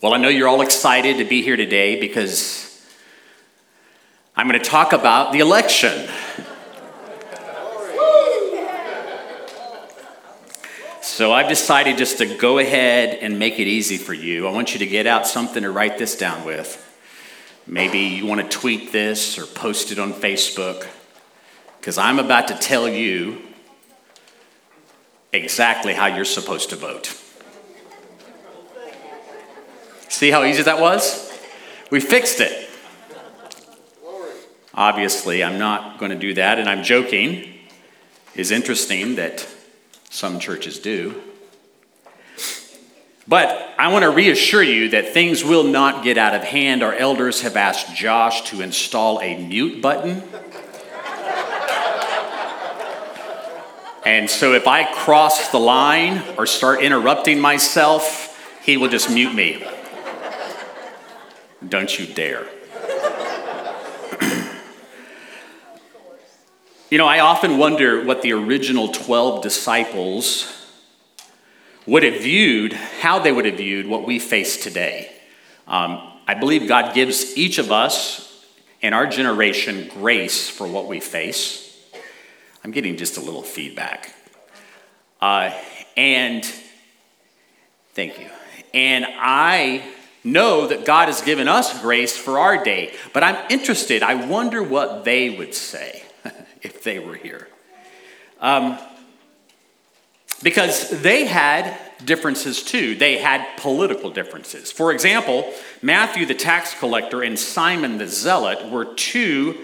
Well, I know you're all excited to be here today because I'm going to talk about the election. So I've decided just to go ahead and make it easy for you. I want you to get out something to write this down with. Maybe you want to tweet this or post it on Facebook because I'm about to tell you exactly how you're supposed to vote. See how easy that was? We fixed it. Obviously, I'm not going to do that, and I'm joking. It's interesting that some churches do. But I want to reassure you that things will not get out of hand. Our elders have asked Josh to install a mute button. and so if I cross the line or start interrupting myself, he will just mute me. Don't you dare. you know, I often wonder what the original 12 disciples would have viewed, how they would have viewed what we face today. Um, I believe God gives each of us in our generation grace for what we face. I'm getting just a little feedback. Uh, and thank you. And I know that God has given us grace for our day. But I'm interested, I wonder what they would say if they were here. Um, because they had differences too. They had political differences. For example, Matthew the tax collector and Simon the zealot were two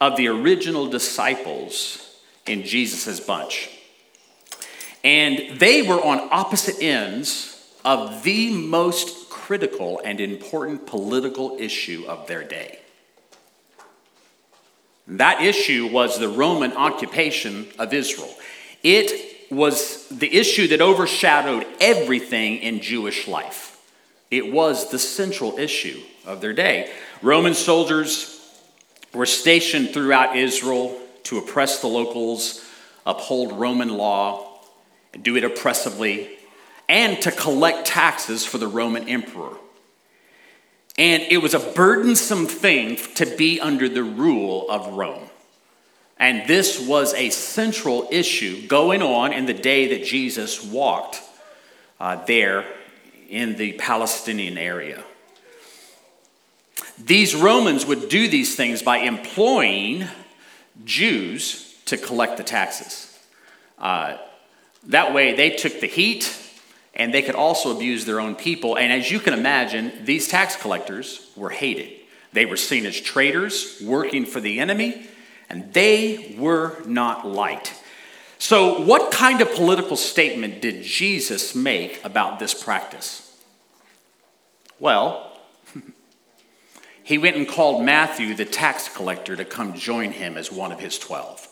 of the original disciples in Jesus' bunch. And they were on opposite ends of the most critical and important political issue of their day. That issue was the Roman occupation of Israel. It was the issue that overshadowed everything in Jewish life. It was the central issue of their day. Roman soldiers were stationed throughout Israel to oppress the locals, uphold Roman law, do it oppressively, and to collect taxes for the Roman emperor. And it was a burdensome thing to be under the rule of Rome. And this was a central issue going on in the day that Jesus walked uh, there in the Palestinian area. These Romans would do these things by employing Jews to collect the taxes. Uh, that way, they took the heat and they could also abuse their own people. And as you can imagine, these tax collectors were hated. They were seen as traitors working for the enemy, and they were not liked. So, what kind of political statement did Jesus make about this practice? Well, he went and called Matthew, the tax collector, to come join him as one of his twelve.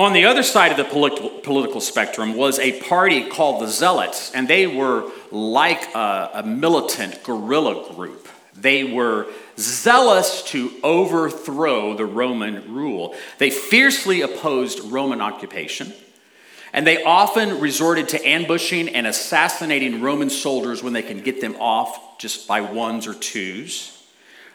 On the other side of the political, political spectrum was a party called the Zealots, and they were like a, a militant guerrilla group. They were zealous to overthrow the Roman rule. They fiercely opposed Roman occupation, and they often resorted to ambushing and assassinating Roman soldiers when they can get them off just by ones or twos.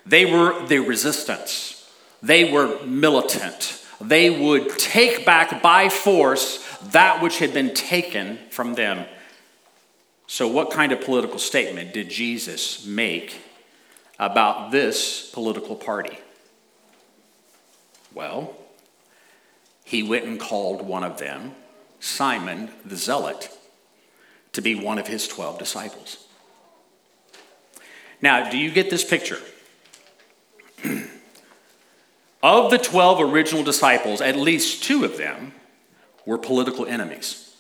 They were the resistance, they were militant they would take back by force that which had been taken from them. So, what kind of political statement did Jesus make about this political party? Well, he went and called one of them, Simon the Zealot, to be one of his 12 disciples. Now, do you get this picture? Of the 12 original disciples, at least two of them were political enemies.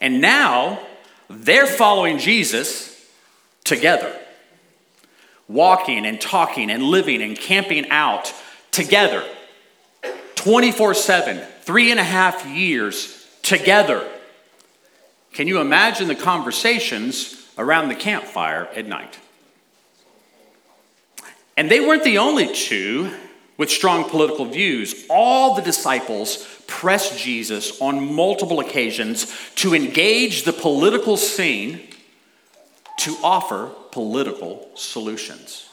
And now they're following Jesus together, walking and talking and living and camping out together 24 7, three and a half years together. Can you imagine the conversations around the campfire at night? And they weren't the only two with strong political views, all the disciples pressed Jesus on multiple occasions to engage the political scene to offer political solutions.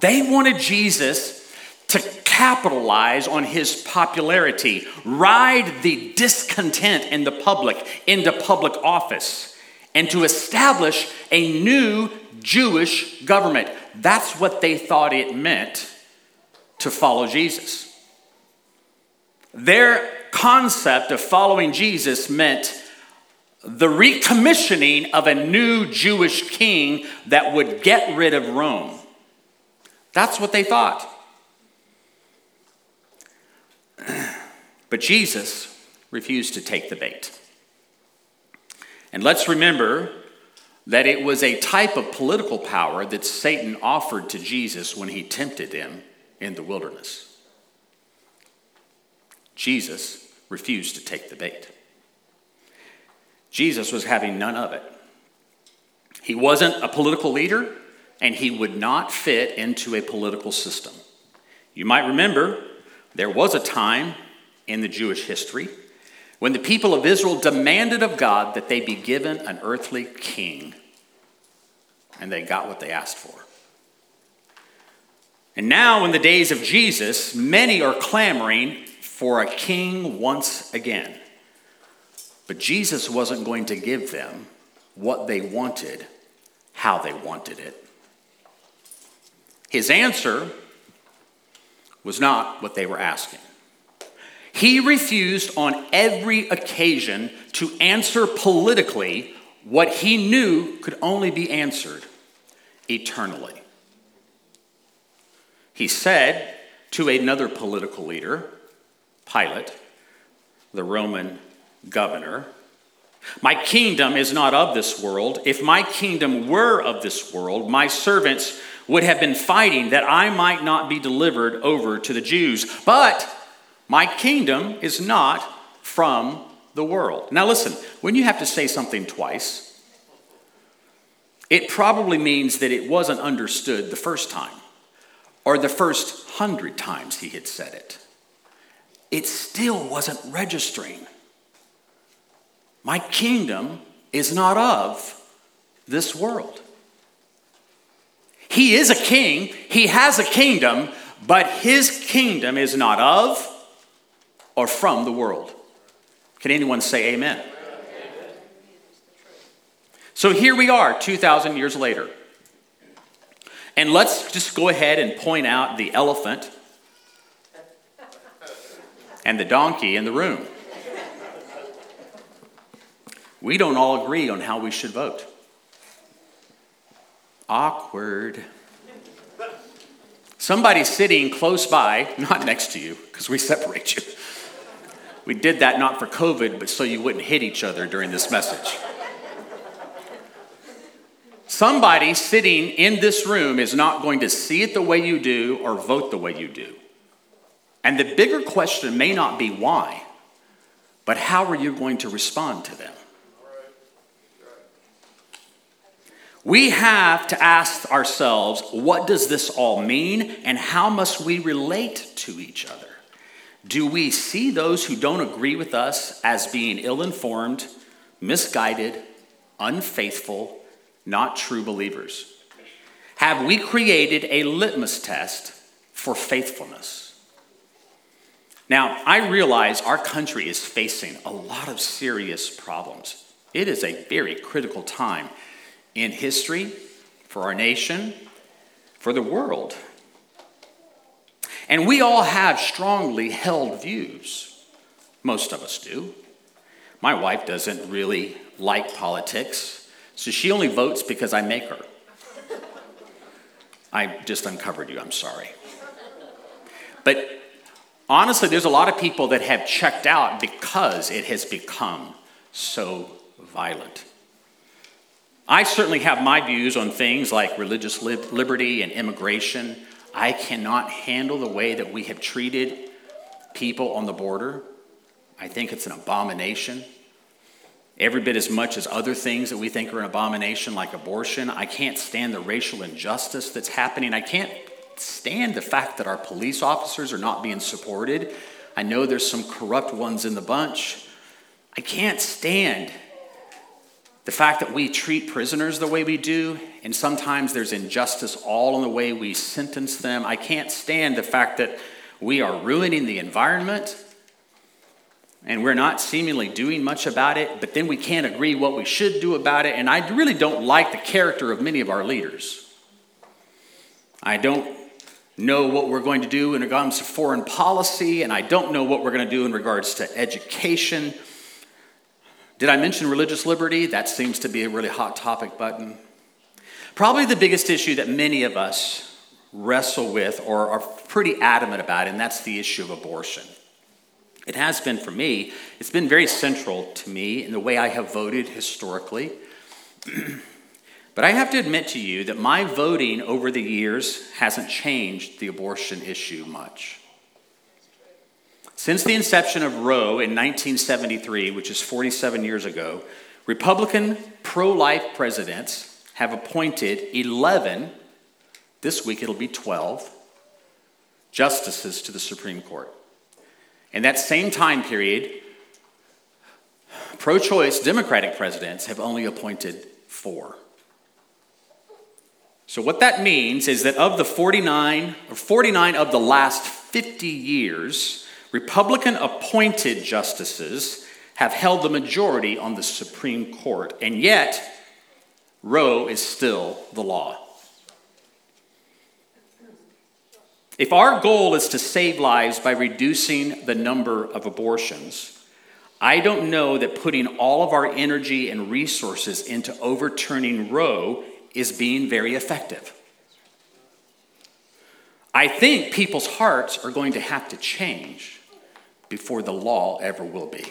They wanted Jesus to capitalize on his popularity, ride the discontent in the public into public office, and to establish a new Jewish government. That's what they thought it meant to follow Jesus. Their concept of following Jesus meant the recommissioning of a new Jewish king that would get rid of Rome. That's what they thought. But Jesus refused to take the bait. And let's remember that it was a type of political power that Satan offered to Jesus when he tempted him in the wilderness. Jesus refused to take the bait. Jesus was having none of it. He wasn't a political leader, and he would not fit into a political system. You might remember there was a time in the Jewish history when the people of Israel demanded of God that they be given an earthly king, and they got what they asked for. And now, in the days of Jesus, many are clamoring for a king once again. But Jesus wasn't going to give them what they wanted, how they wanted it. His answer was not what they were asking. He refused on every occasion to answer politically what he knew could only be answered eternally. He said to another political leader, Pilate, the Roman governor, My kingdom is not of this world. If my kingdom were of this world, my servants would have been fighting that I might not be delivered over to the Jews. But my kingdom is not from the world. Now, listen, when you have to say something twice, it probably means that it wasn't understood the first time or the first hundred times he had said it. It still wasn't registering. My kingdom is not of this world. He is a king, he has a kingdom, but his kingdom is not of or from the world. Can anyone say amen? So here we are, 2,000 years later. And let's just go ahead and point out the elephant and the donkey in the room. We don't all agree on how we should vote. Awkward. Somebody sitting close by, not next to you, because we separate you. We did that not for COVID, but so you wouldn't hit each other during this message. Somebody sitting in this room is not going to see it the way you do or vote the way you do. And the bigger question may not be why, but how are you going to respond to them? We have to ask ourselves what does this all mean and how must we relate to each other? Do we see those who don't agree with us as being ill informed, misguided, unfaithful, not true believers? Have we created a litmus test for faithfulness? Now, I realize our country is facing a lot of serious problems. It is a very critical time in history, for our nation, for the world. And we all have strongly held views. Most of us do. My wife doesn't really like politics, so she only votes because I make her. I just uncovered you, I'm sorry. But honestly, there's a lot of people that have checked out because it has become so violent. I certainly have my views on things like religious liberty and immigration. I cannot handle the way that we have treated people on the border. I think it's an abomination. Every bit as much as other things that we think are an abomination, like abortion. I can't stand the racial injustice that's happening. I can't stand the fact that our police officers are not being supported. I know there's some corrupt ones in the bunch. I can't stand the fact that we treat prisoners the way we do, and sometimes there's injustice all in the way we sentence them. I can't stand the fact that we are ruining the environment and we're not seemingly doing much about it, but then we can't agree what we should do about it. And I really don't like the character of many of our leaders. I don't know what we're going to do in regards to foreign policy, and I don't know what we're going to do in regards to education. Did I mention religious liberty? That seems to be a really hot topic button. Probably the biggest issue that many of us wrestle with or are pretty adamant about, and that's the issue of abortion. It has been for me, it's been very central to me in the way I have voted historically. but I have to admit to you that my voting over the years hasn't changed the abortion issue much. Since the inception of Roe in 1973, which is 47 years ago, Republican pro life presidents have appointed 11, this week it'll be 12, justices to the Supreme Court. In that same time period, pro choice Democratic presidents have only appointed four. So, what that means is that of the 49, or 49 of the last 50 years, Republican appointed justices have held the majority on the Supreme Court, and yet Roe is still the law. If our goal is to save lives by reducing the number of abortions, I don't know that putting all of our energy and resources into overturning Roe is being very effective. I think people's hearts are going to have to change before the law ever will be.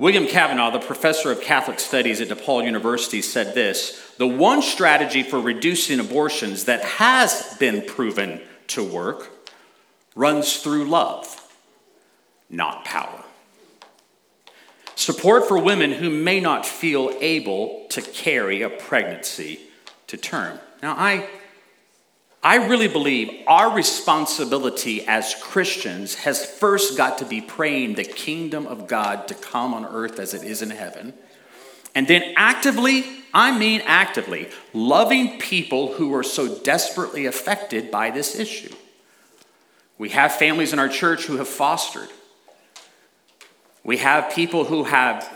William Cavanaugh, the professor of Catholic Studies at DePaul University, said this The one strategy for reducing abortions that has been proven to work runs through love, not power. Support for women who may not feel able to carry a pregnancy to term. Now, I I really believe our responsibility as Christians has first got to be praying the kingdom of God to come on earth as it is in heaven. And then actively, I mean actively, loving people who are so desperately affected by this issue. We have families in our church who have fostered. We have people who have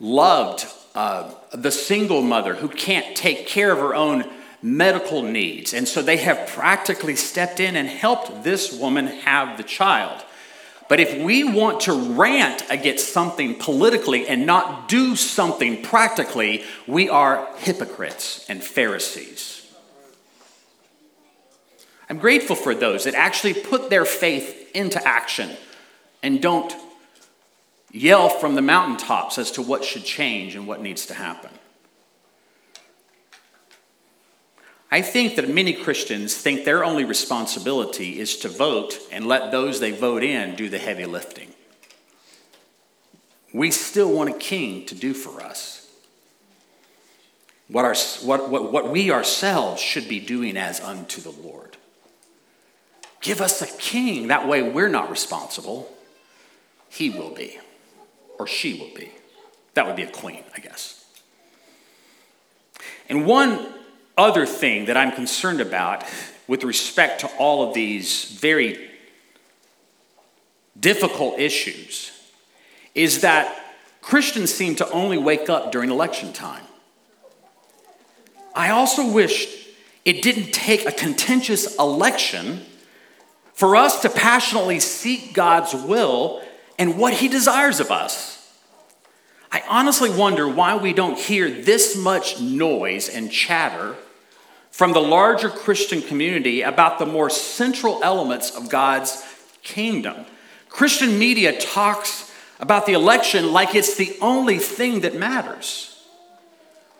loved uh, the single mother who can't take care of her own medical needs. And so they have practically stepped in and helped this woman have the child. But if we want to rant against something politically and not do something practically, we are hypocrites and Pharisees. I'm grateful for those that actually put their faith into action and don't yell from the mountaintops as to what should change and what needs to happen. I think that many Christians think their only responsibility is to vote and let those they vote in do the heavy lifting. We still want a king to do for us what, our, what, what, what we ourselves should be doing as unto the Lord. Give us a king. That way we're not responsible. He will be, or she will be. That would be a queen, I guess. And one other thing that I'm concerned about with respect to all of these very difficult issues is that Christians seem to only wake up during election time. I also wish it didn't take a contentious election for us to passionately seek God's will and what He desires of us. I honestly wonder why we don't hear this much noise and chatter from the larger Christian community about the more central elements of God's kingdom. Christian media talks about the election like it's the only thing that matters.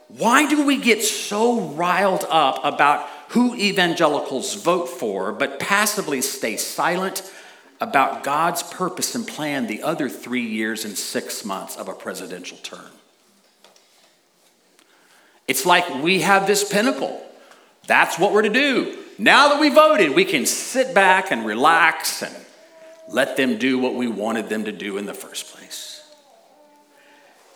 Why do we get so riled up about who evangelicals vote for, but passively stay silent about God's purpose and plan the other three years and six months of a presidential term? It's like we have this pinnacle That's what we're to do. Now that we voted, we can sit back and relax and let them do what we wanted them to do in the first place.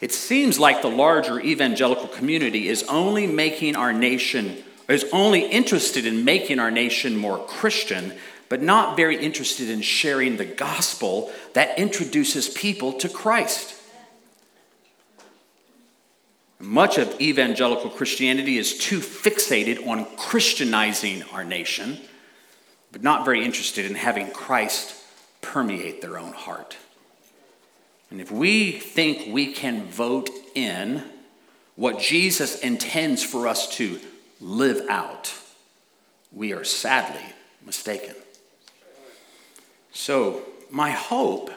It seems like the larger evangelical community is only making our nation, is only interested in making our nation more Christian, but not very interested in sharing the gospel that introduces people to Christ. Much of evangelical Christianity is too fixated on Christianizing our nation, but not very interested in having Christ permeate their own heart. And if we think we can vote in what Jesus intends for us to live out, we are sadly mistaken. So, my hope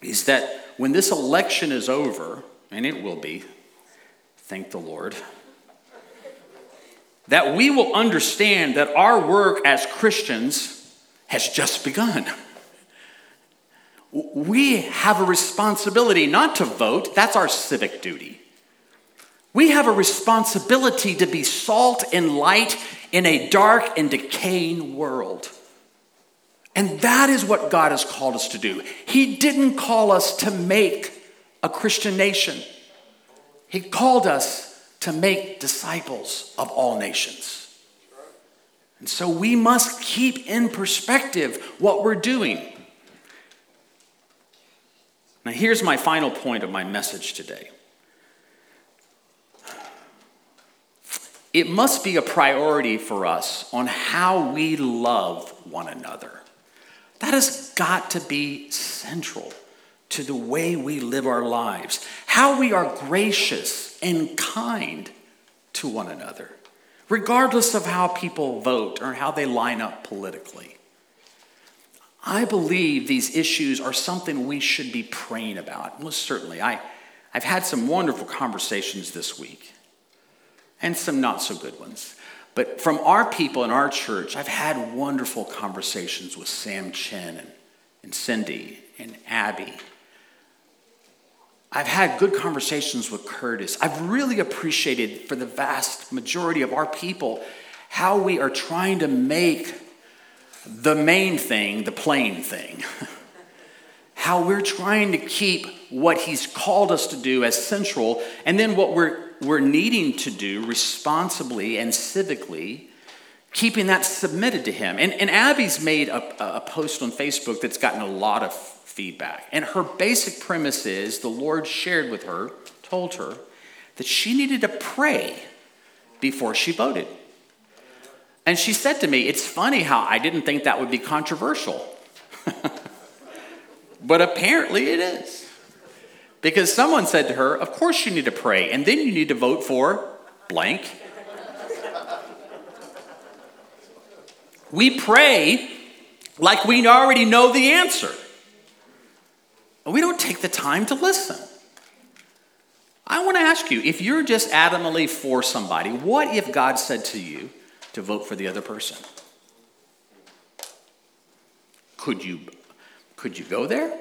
is that when this election is over, and it will be, Thank the Lord. That we will understand that our work as Christians has just begun. We have a responsibility not to vote, that's our civic duty. We have a responsibility to be salt and light in a dark and decaying world. And that is what God has called us to do. He didn't call us to make a Christian nation. He called us to make disciples of all nations. And so we must keep in perspective what we're doing. Now, here's my final point of my message today. It must be a priority for us on how we love one another. That has got to be central to the way we live our lives, how we are gracious and kind to one another, regardless of how people vote or how they line up politically. I believe these issues are something we should be praying about. Most certainly. I, I've had some wonderful conversations this week and some not so good ones. But from our people in our church, I've had wonderful conversations with Sam Chen and, and Cindy and Abby I've had good conversations with Curtis. I've really appreciated for the vast majority of our people how we are trying to make the main thing the plain thing. how we're trying to keep what he's called us to do as central, and then what we're, we're needing to do responsibly and civically, keeping that submitted to him. And, and Abby's made a, a post on Facebook that's gotten a lot of feedback. And her basic premise is the Lord shared with her, told her, that she needed to pray before she voted. And she said to me, It's funny how I didn't think that would be controversial. but apparently it is. Because someone said to her, Of course you need to pray, and then you need to vote for blank. We pray like we already know the answer. And we don't take the time to listen. I want to ask you if you're just adamantly for somebody, what if God said to you to vote for the other person? Could you, could you go there?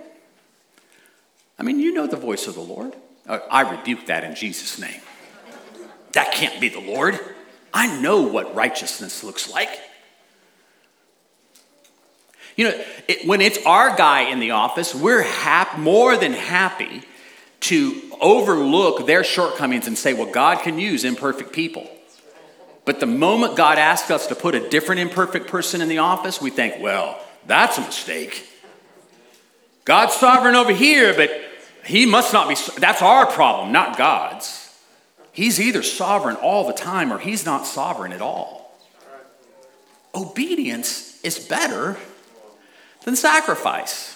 I mean, you know the voice of the Lord. Uh, I rebuke that in Jesus' name. That can't be the Lord. I know what righteousness looks like. You know, it, when it's our guy in the office, we're hap- more than happy to overlook their shortcomings and say, well, God can use imperfect people. But the moment God asks us to put a different imperfect person in the office, we think, well, that's a mistake. God's sovereign over here, but he must not be, that's our problem, not God's. He's either sovereign all the time or he's not sovereign at all. Obedience is better than sacrifice.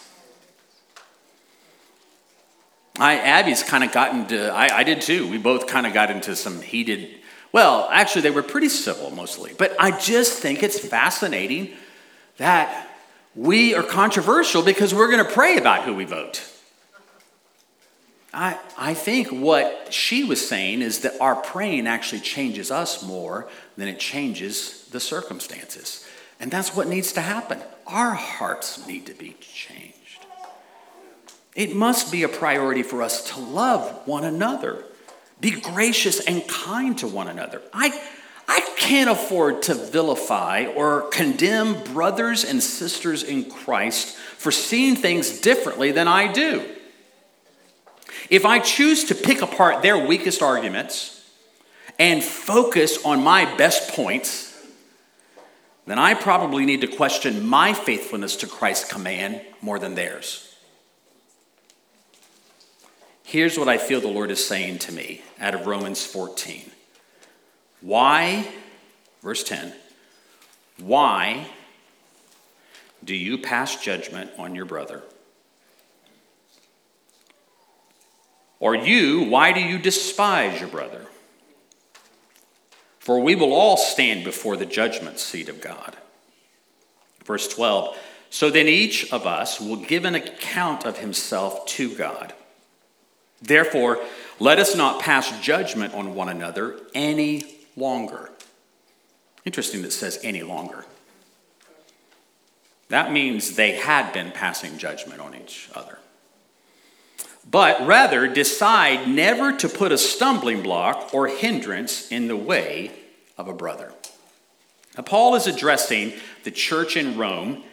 I, Abby's kind of gotten to, I, I did too. We both kind of got into some heated, well, actually, they were pretty civil mostly. But I just think it's fascinating that we are controversial because we're going to pray about who we vote. I, I think what she was saying is that our praying actually changes us more than it changes the circumstances. And that's what needs to happen. Our hearts need to be changed. It must be a priority for us to love one another, be gracious and kind to one another. I, I can't afford to vilify or condemn brothers and sisters in Christ for seeing things differently than I do. If I choose to pick apart their weakest arguments and focus on my best points, then I probably need to question my faithfulness to Christ's command more than theirs. Here's what I feel the Lord is saying to me out of Romans 14. Why, verse 10, why do you pass judgment on your brother? Or you, why do you despise your brother? For we will all stand before the judgment seat of God. Verse 12 So then each of us will give an account of himself to God. Therefore, let us not pass judgment on one another any longer. Interesting that says any longer. That means they had been passing judgment on each other. But rather, decide never to put a stumbling block or hindrance in the way of a brother. Now, Paul is addressing the church in Rome,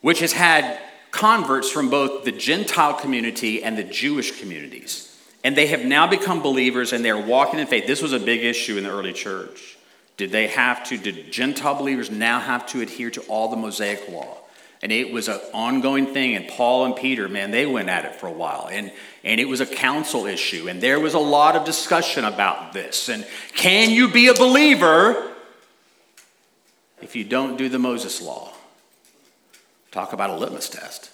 which has had converts from both the Gentile community and the Jewish communities. And they have now become believers and they're walking in faith. This was a big issue in the early church. Did they have to, did Gentile believers now have to adhere to all the Mosaic law? And it was an ongoing thing. And Paul and Peter, man, they went at it for a while. And, and it was a council issue. And there was a lot of discussion about this. And can you be a believer if you don't do the Moses law? Talk about a litmus test.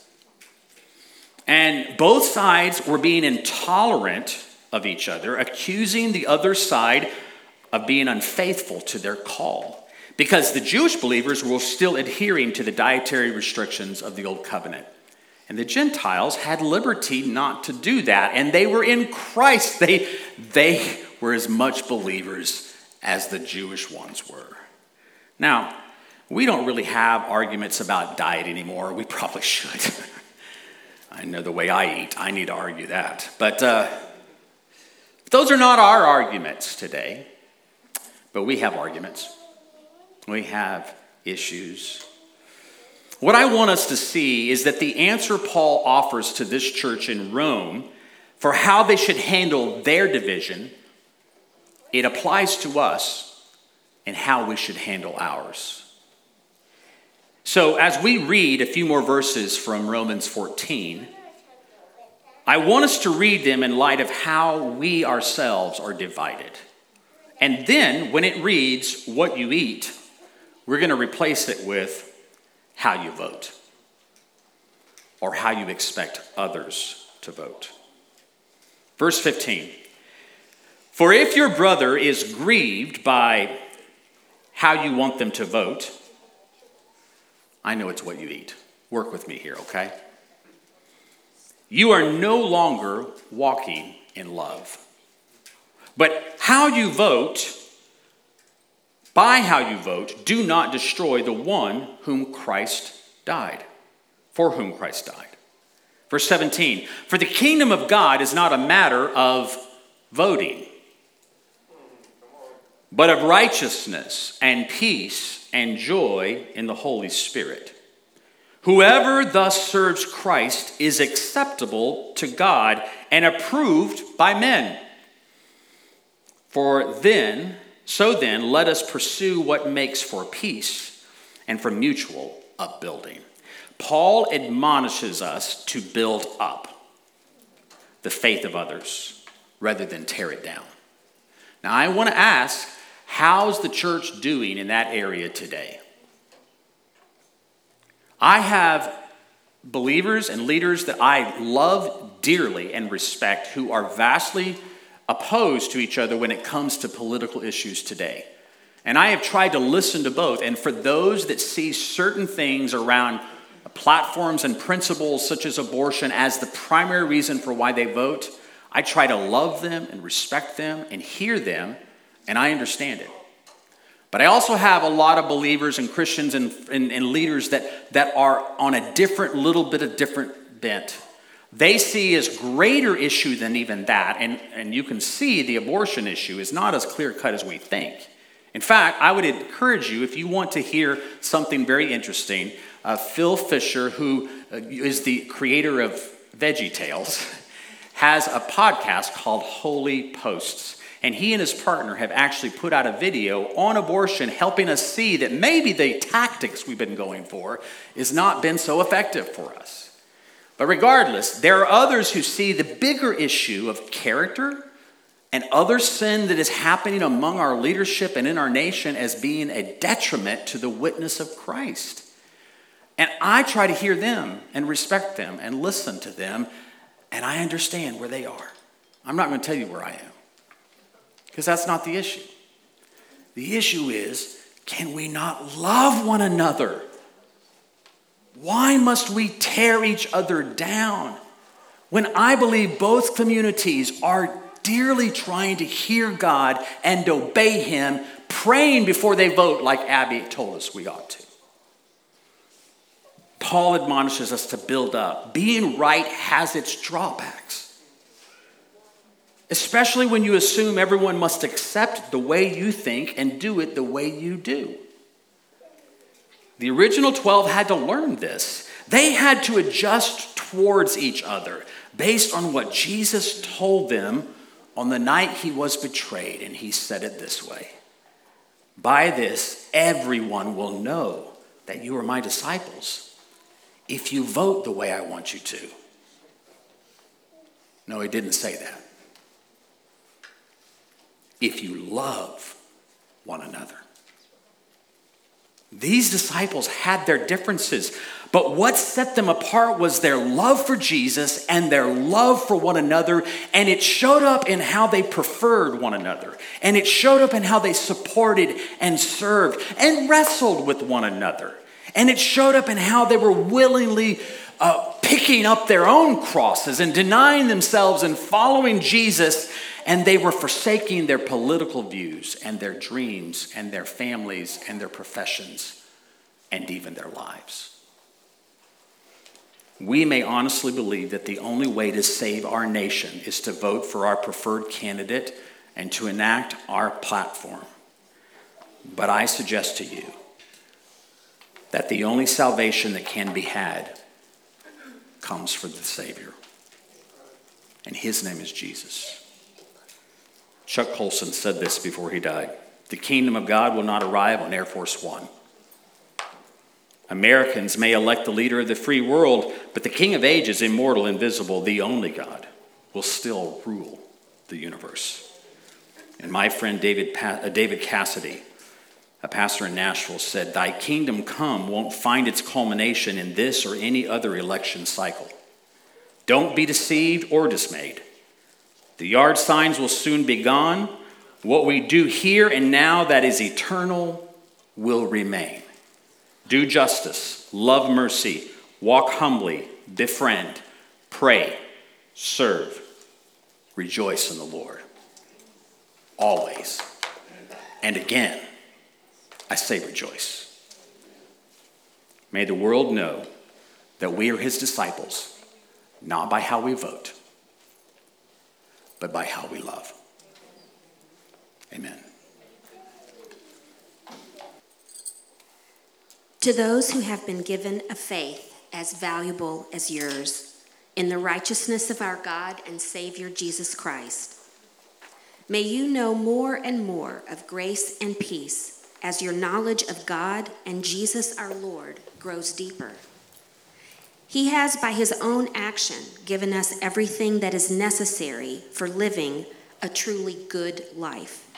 And both sides were being intolerant of each other, accusing the other side of being unfaithful to their call. Because the Jewish believers were still adhering to the dietary restrictions of the Old Covenant. And the Gentiles had liberty not to do that. And they were in Christ. They, they were as much believers as the Jewish ones were. Now, we don't really have arguments about diet anymore. We probably should. I know the way I eat. I need to argue that. But uh, those are not our arguments today. But we have arguments, we have issues. What I want us to see is that the answer Paul offers to this church in Rome for how they should handle their division, it applies to us and how we should handle ours. So, as we read a few more verses from Romans 14, I want us to read them in light of how we ourselves are divided. And then, when it reads, what you eat, we're going to replace it with how you vote or how you expect others to vote. Verse 15 For if your brother is grieved by how you want them to vote, I know it's what you eat. Work with me here, okay? You are no longer walking in love. But how you vote, by how you vote, do not destroy the one whom Christ died, for whom Christ died. Verse 17 For the kingdom of God is not a matter of voting, but of righteousness and peace and joy in the Holy Spirit. Whoever thus serves Christ is acceptable to God and approved by men. For then, so then, let us pursue what makes for peace and for mutual upbuilding. Paul admonishes us to build up the faith of others rather than tear it down. Now, I want to ask How's the church doing in that area today? I have believers and leaders that I love dearly and respect who are vastly opposed to each other when it comes to political issues today. And I have tried to listen to both. And for those that see certain things around platforms and principles such as abortion as the primary reason for why they vote, I try to love them and respect them and hear them and I understand it. But I also have a lot of believers and Christians and, and, and, leaders that, that are on a different, little bit of different bent. They see as greater issue than even that, and, and you can see the abortion issue is not as clear cut as we think. In fact, I would encourage you, if you want to hear something very interesting, uh, Phil Vischer, who uh, the creator of Veggie Tales, has a podcast called Holy Posts. And he and his partner have actually put out a video on abortion, helping us see that maybe the tactics we've been going for has not been so effective for us. But regardless, there are others who see the bigger issue of character and other sin that is happening among our leadership and in our nation as being a detriment to the witness of Christ. And I try to hear them and respect them and listen to them, and I understand where they are. I'm not going to tell you where I am, because that's not the issue. The issue is can we not love one another? Why must we tear each other down? When I believe both communities are dearly trying to hear God and obey Him, praying before they vote, like Abby told us we ought to. Paul admonishes us to build up. Being right has its drawbacks, especially when you assume everyone must accept the way you think and do it the way you do. The original 12 had to learn this. They had to adjust towards each other based on what Jesus told them on the night he was betrayed, and he said it this way By this, everyone will know that you are my disciples if you vote the way I want you to. No, he didn't say that. If you love one another. These disciples had their differences, but what set them apart was their love for Jesus and their love for one another, and it showed up in how they preferred one another, and it showed up in how they supported and served and wrestled with one another, and it showed up in how they were willingly uh, picking up their own crosses and denying themselves and following Jesus and they were forsaking their political views and their dreams and their families and their professions and even their lives. We may honestly believe that the only way to save our nation is to vote for our preferred candidate and to enact our platform. But I suggest to you that the only salvation that can be had comes from the Savior. And his name is Jesus. Chuck Colson said this before he died The kingdom of God will not arrive on Air Force One. Americans may elect the leader of the free world, but the King of Ages, immortal, invisible, the only God, will still rule the universe. And my friend David, uh, David Cassidy, a pastor in Nashville, said, Thy kingdom come won't find its culmination in this or any other election cycle. Don't be deceived or dismayed. The yard signs will soon be gone. What we do here and now that is eternal will remain. Do justice, love mercy, walk humbly, befriend, pray, serve, rejoice in the Lord. Always. And again, I say rejoice. May the world know that we are his disciples, not by how we vote but by how we love. Amen. To those who have been given a faith as valuable as yours in the righteousness of our God and Savior Jesus Christ, may you know more and more of grace and peace as your knowledge of God and Jesus our Lord grows deeper. He has, by his own action, given us everything that is necessary for living a truly good life,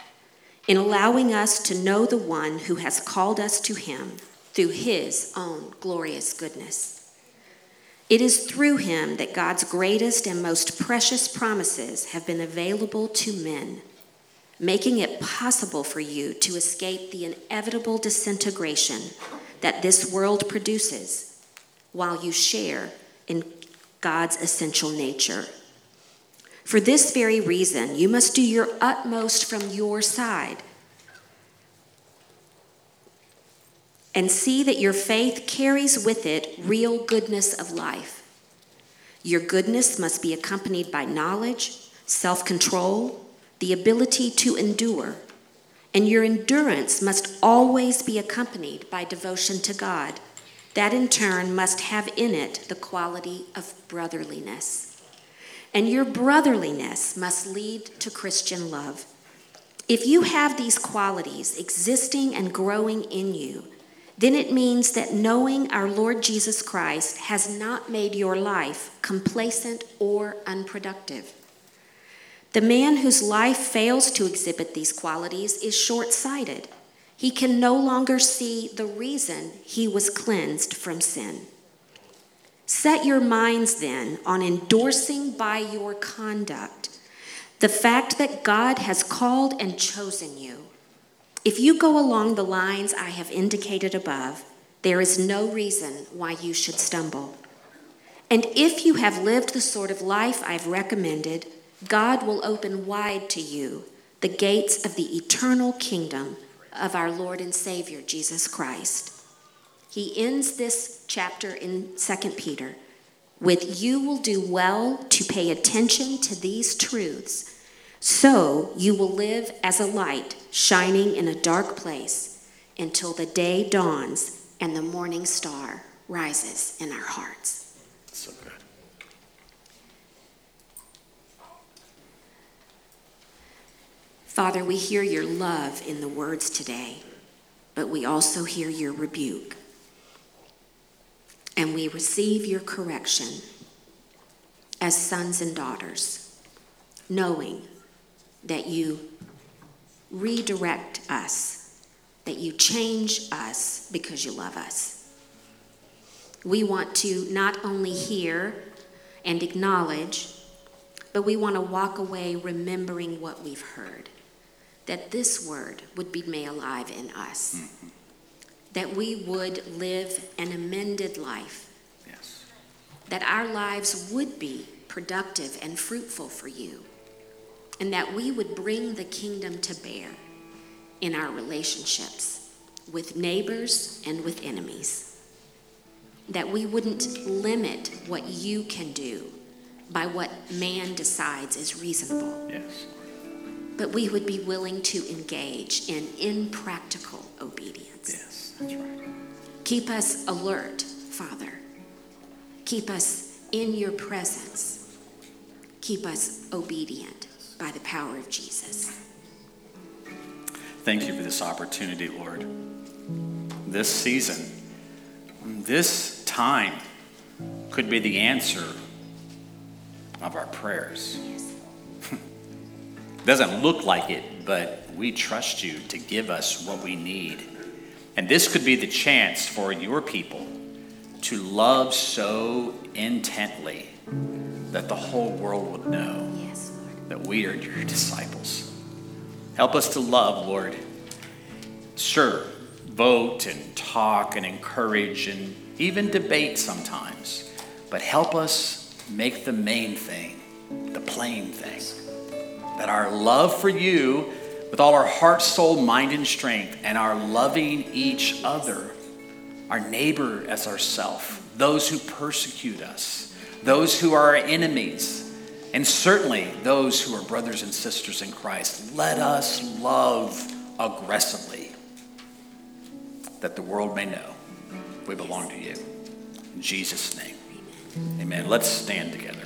in allowing us to know the one who has called us to him through his own glorious goodness. It is through him that God's greatest and most precious promises have been available to men, making it possible for you to escape the inevitable disintegration that this world produces while you share in God's essential nature. For this very reason, you must do your utmost from your side and see that your faith carries with it real goodness of life. Your goodness must be accompanied by knowledge, self control, the ability to endure, And your endurance must always be accompanied by devotion to God. That in turn must have in it the quality of brotherliness. And your brotherliness must lead to Christian love. If you have these qualities existing and growing in you, then it means that knowing our Lord Jesus Christ has not made your life complacent or unproductive. The man whose life fails to exhibit these qualities is short sighted. He can no longer see the reason he was cleansed from sin. Set your minds then on endorsing by your conduct the fact that God has called and chosen you if you go along the lines I have indicated above, there is no reason why you should stumble. And if you have lived the sort of life I've recommended, God will open wide to you the gates of the eternal kingdom of our Lord and Savior, Jesus Christ. He ends this chapter in 2 Peter with You will do well to pay attention to these truths so you will live as a light shining in a dark place until the day dawns and the morning star rises in our hearts. So good. Father, we hear your love in the words today, but we also hear your rebuke. And we receive your correction as sons and daughters, knowing that you redirect us, that you change us because you love us. We want to not only hear and acknowledge, but we want to walk away remembering what we've heard. That this word would be made alive in us. Mm-hmm. That we would live an amended life. Yes. That our lives would be productive and fruitful for you and that we would bring the kingdom to bear in our relationships with neighbors and with enemies. That we wouldn't limit what you can do by what man decides is reasonable. Yes. But we would be willing to engage in impractical obedience. Yes, that's right. Keep us alert, Father. Keep us in your presence. Keep us obedient by the power of Jesus. Thank you for this opportunity, Lord. This season, this time could be the answer of our prayers. Yes. Doesn't look like it, but we trust you to give us what we need. And this could be the chance for your people to love so intently that the whole world would know that we are your disciples. Help us to love, Lord. Sure, vote and talk and encourage and even debate sometimes, but help us make the main thing, the plain thing. That our love for you, with all our heart, soul, mind, and strength, and our loving each other, our neighbor as ourself, those who persecute us, those who are our enemies, and certainly those who are brothers and sisters in Christ. Let us love aggressively that the world may know we belong to you. In Jesus' name, amen. Let's stand together.